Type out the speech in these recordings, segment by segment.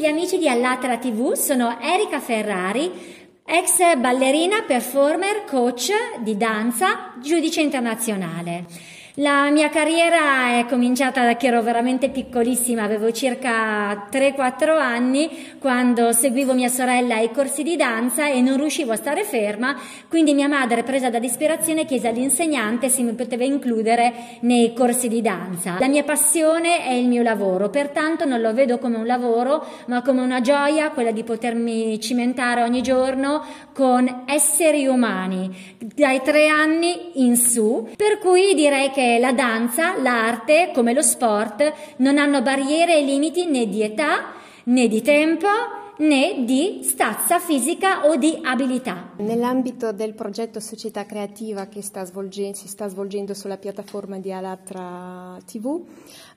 gli amici di Allatra TV, sono Erika Ferrari, ex ballerina, performer, coach di danza, giudice internazionale. La mia carriera è cominciata da che ero veramente piccolissima, avevo circa 3-4 anni quando seguivo mia sorella ai corsi di danza e non riuscivo a stare ferma, quindi mia madre, presa da disperazione, chiese all'insegnante se mi poteva includere nei corsi di danza. La mia passione è il mio lavoro, pertanto non lo vedo come un lavoro, ma come una gioia, quella di potermi cimentare ogni giorno con esseri umani, dai tre anni in su, per cui direi che la danza, l'arte, come lo sport, non hanno barriere e limiti né di età, né di tempo, né di stazza fisica o di abilità. Nell'ambito del progetto Società Creativa che sta si sta svolgendo sulla piattaforma di Alatra TV,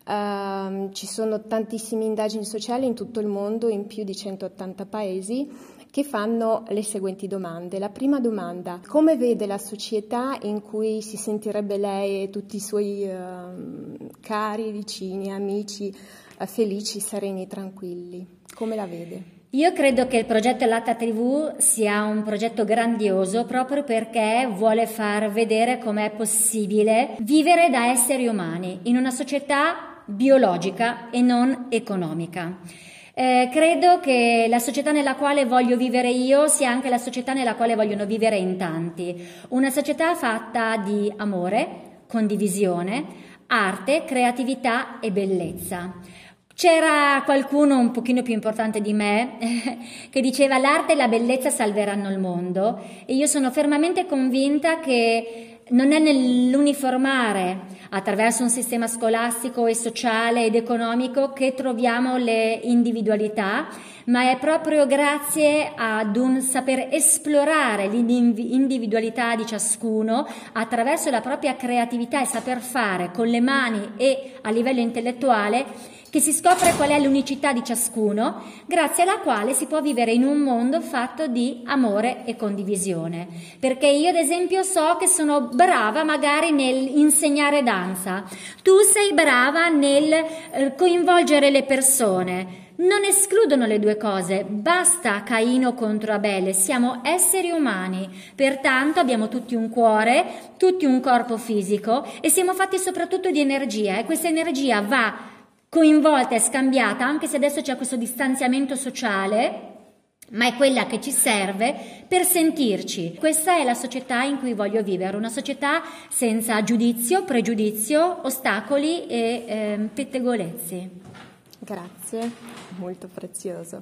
ehm, ci sono tantissime indagini sociali in tutto il mondo, in più di 180 paesi che fanno le seguenti domande. La prima domanda, come vede la società in cui si sentirebbe lei e tutti i suoi uh, cari, vicini, amici uh, felici, sereni, tranquilli? Come la vede? Io credo che il progetto Latta TV sia un progetto grandioso proprio perché vuole far vedere com'è possibile vivere da esseri umani in una società biologica e non economica. Eh, credo che la società nella quale voglio vivere io sia anche la società nella quale vogliono vivere in tanti. Una società fatta di amore, condivisione, arte, creatività e bellezza. C'era qualcuno un pochino più importante di me che diceva l'arte e la bellezza salveranno il mondo e io sono fermamente convinta che non è nell'uniformare attraverso un sistema scolastico e sociale ed economico che troviamo le individualità, ma è proprio grazie ad un saper esplorare l'individualità di ciascuno attraverso la propria creatività e saper fare con le mani e a livello intellettuale che si scopre qual è l'unicità di ciascuno, grazie alla quale si può vivere in un mondo fatto di amore e condivisione. Perché io, ad esempio, so che sono brava magari nell'insegnare danza, tu sei brava nel eh, coinvolgere le persone. Non escludono le due cose, basta Caino contro Abele, siamo esseri umani, pertanto abbiamo tutti un cuore, tutti un corpo fisico e siamo fatti soprattutto di energia e questa energia va coinvolta e scambiata, anche se adesso c'è questo distanziamento sociale, ma è quella che ci serve per sentirci. Questa è la società in cui voglio vivere, una società senza giudizio, pregiudizio, ostacoli e eh, pettegolezzi. Grazie, molto prezioso.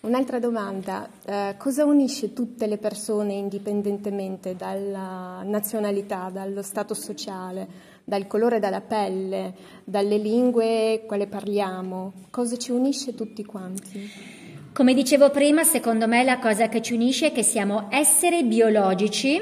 Un'altra domanda, eh, cosa unisce tutte le persone indipendentemente dalla nazionalità, dallo stato sociale? Dal colore della pelle, dalle lingue quale parliamo, cosa ci unisce tutti quanti? Come dicevo prima, secondo me la cosa che ci unisce è che siamo esseri biologici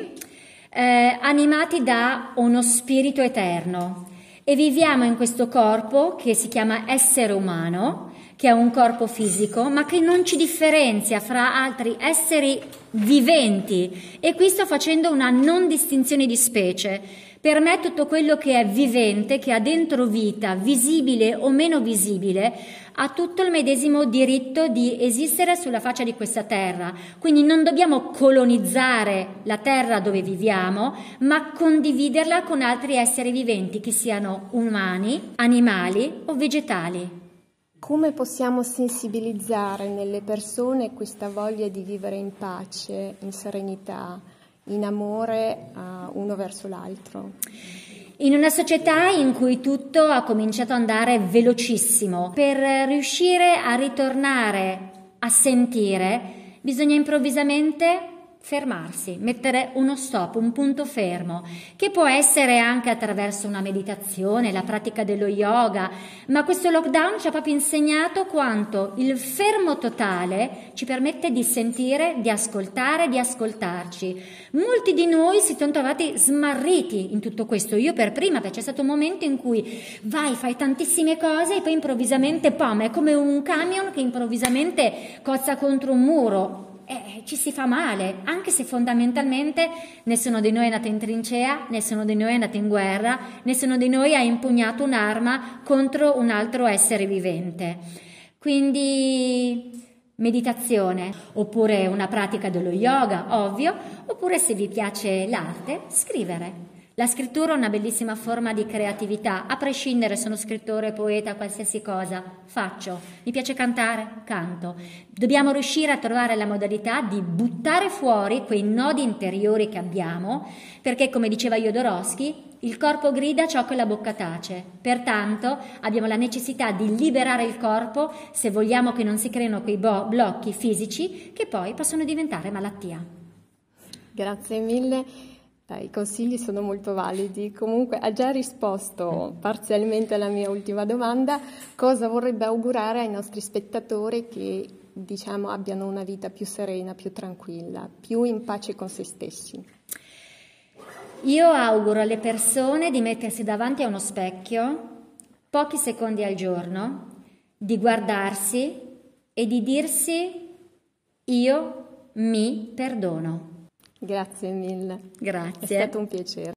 eh, animati da uno spirito eterno e viviamo in questo corpo che si chiama essere umano, che è un corpo fisico, ma che non ci differenzia fra altri esseri viventi. E qui sto facendo una non distinzione di specie per me tutto quello che è vivente, che ha dentro vita, visibile o meno visibile, ha tutto il medesimo diritto di esistere sulla faccia di questa terra. Quindi non dobbiamo colonizzare la terra dove viviamo, ma condividerla con altri esseri viventi, che siano umani, animali o vegetali. Come possiamo sensibilizzare nelle persone questa voglia di vivere in pace, in serenità? In amore uh, uno verso l'altro. In una società in cui tutto ha cominciato ad andare velocissimo, per riuscire a ritornare a sentire, bisogna improvvisamente fermarsi, mettere uno stop, un punto fermo, che può essere anche attraverso una meditazione, la pratica dello yoga, ma questo lockdown ci ha proprio insegnato quanto il fermo totale ci permette di sentire, di ascoltare, di ascoltarci. Molti di noi si sono trovati smarriti in tutto questo, io per prima, perché c'è stato un momento in cui vai, fai tantissime cose e poi improvvisamente, pom, è come un camion che improvvisamente cozza contro un muro eh, ci si fa male, anche se fondamentalmente nessuno di noi è nato in trincea, nessuno di noi è nato in guerra, nessuno di noi ha impugnato un'arma contro un altro essere vivente. Quindi meditazione, oppure una pratica dello yoga, ovvio, oppure se vi piace l'arte, scrivere. La scrittura è una bellissima forma di creatività, a prescindere sono scrittore, poeta, qualsiasi cosa, faccio. Mi piace cantare, canto. Dobbiamo riuscire a trovare la modalità di buttare fuori quei nodi interiori che abbiamo, perché come diceva Jodorowsky, il corpo grida ciò che la bocca tace. Pertanto abbiamo la necessità di liberare il corpo se vogliamo che non si creino quei bo- blocchi fisici che poi possono diventare malattia. Grazie mille. I consigli sono molto validi. Comunque ha già risposto parzialmente alla mia ultima domanda. Cosa vorrebbe augurare ai nostri spettatori che diciamo abbiano una vita più serena, più tranquilla, più in pace con se stessi? Io auguro alle persone di mettersi davanti a uno specchio pochi secondi al giorno, di guardarsi e di dirsi io mi perdono. Grazie mille. Grazie. È stato un piacere.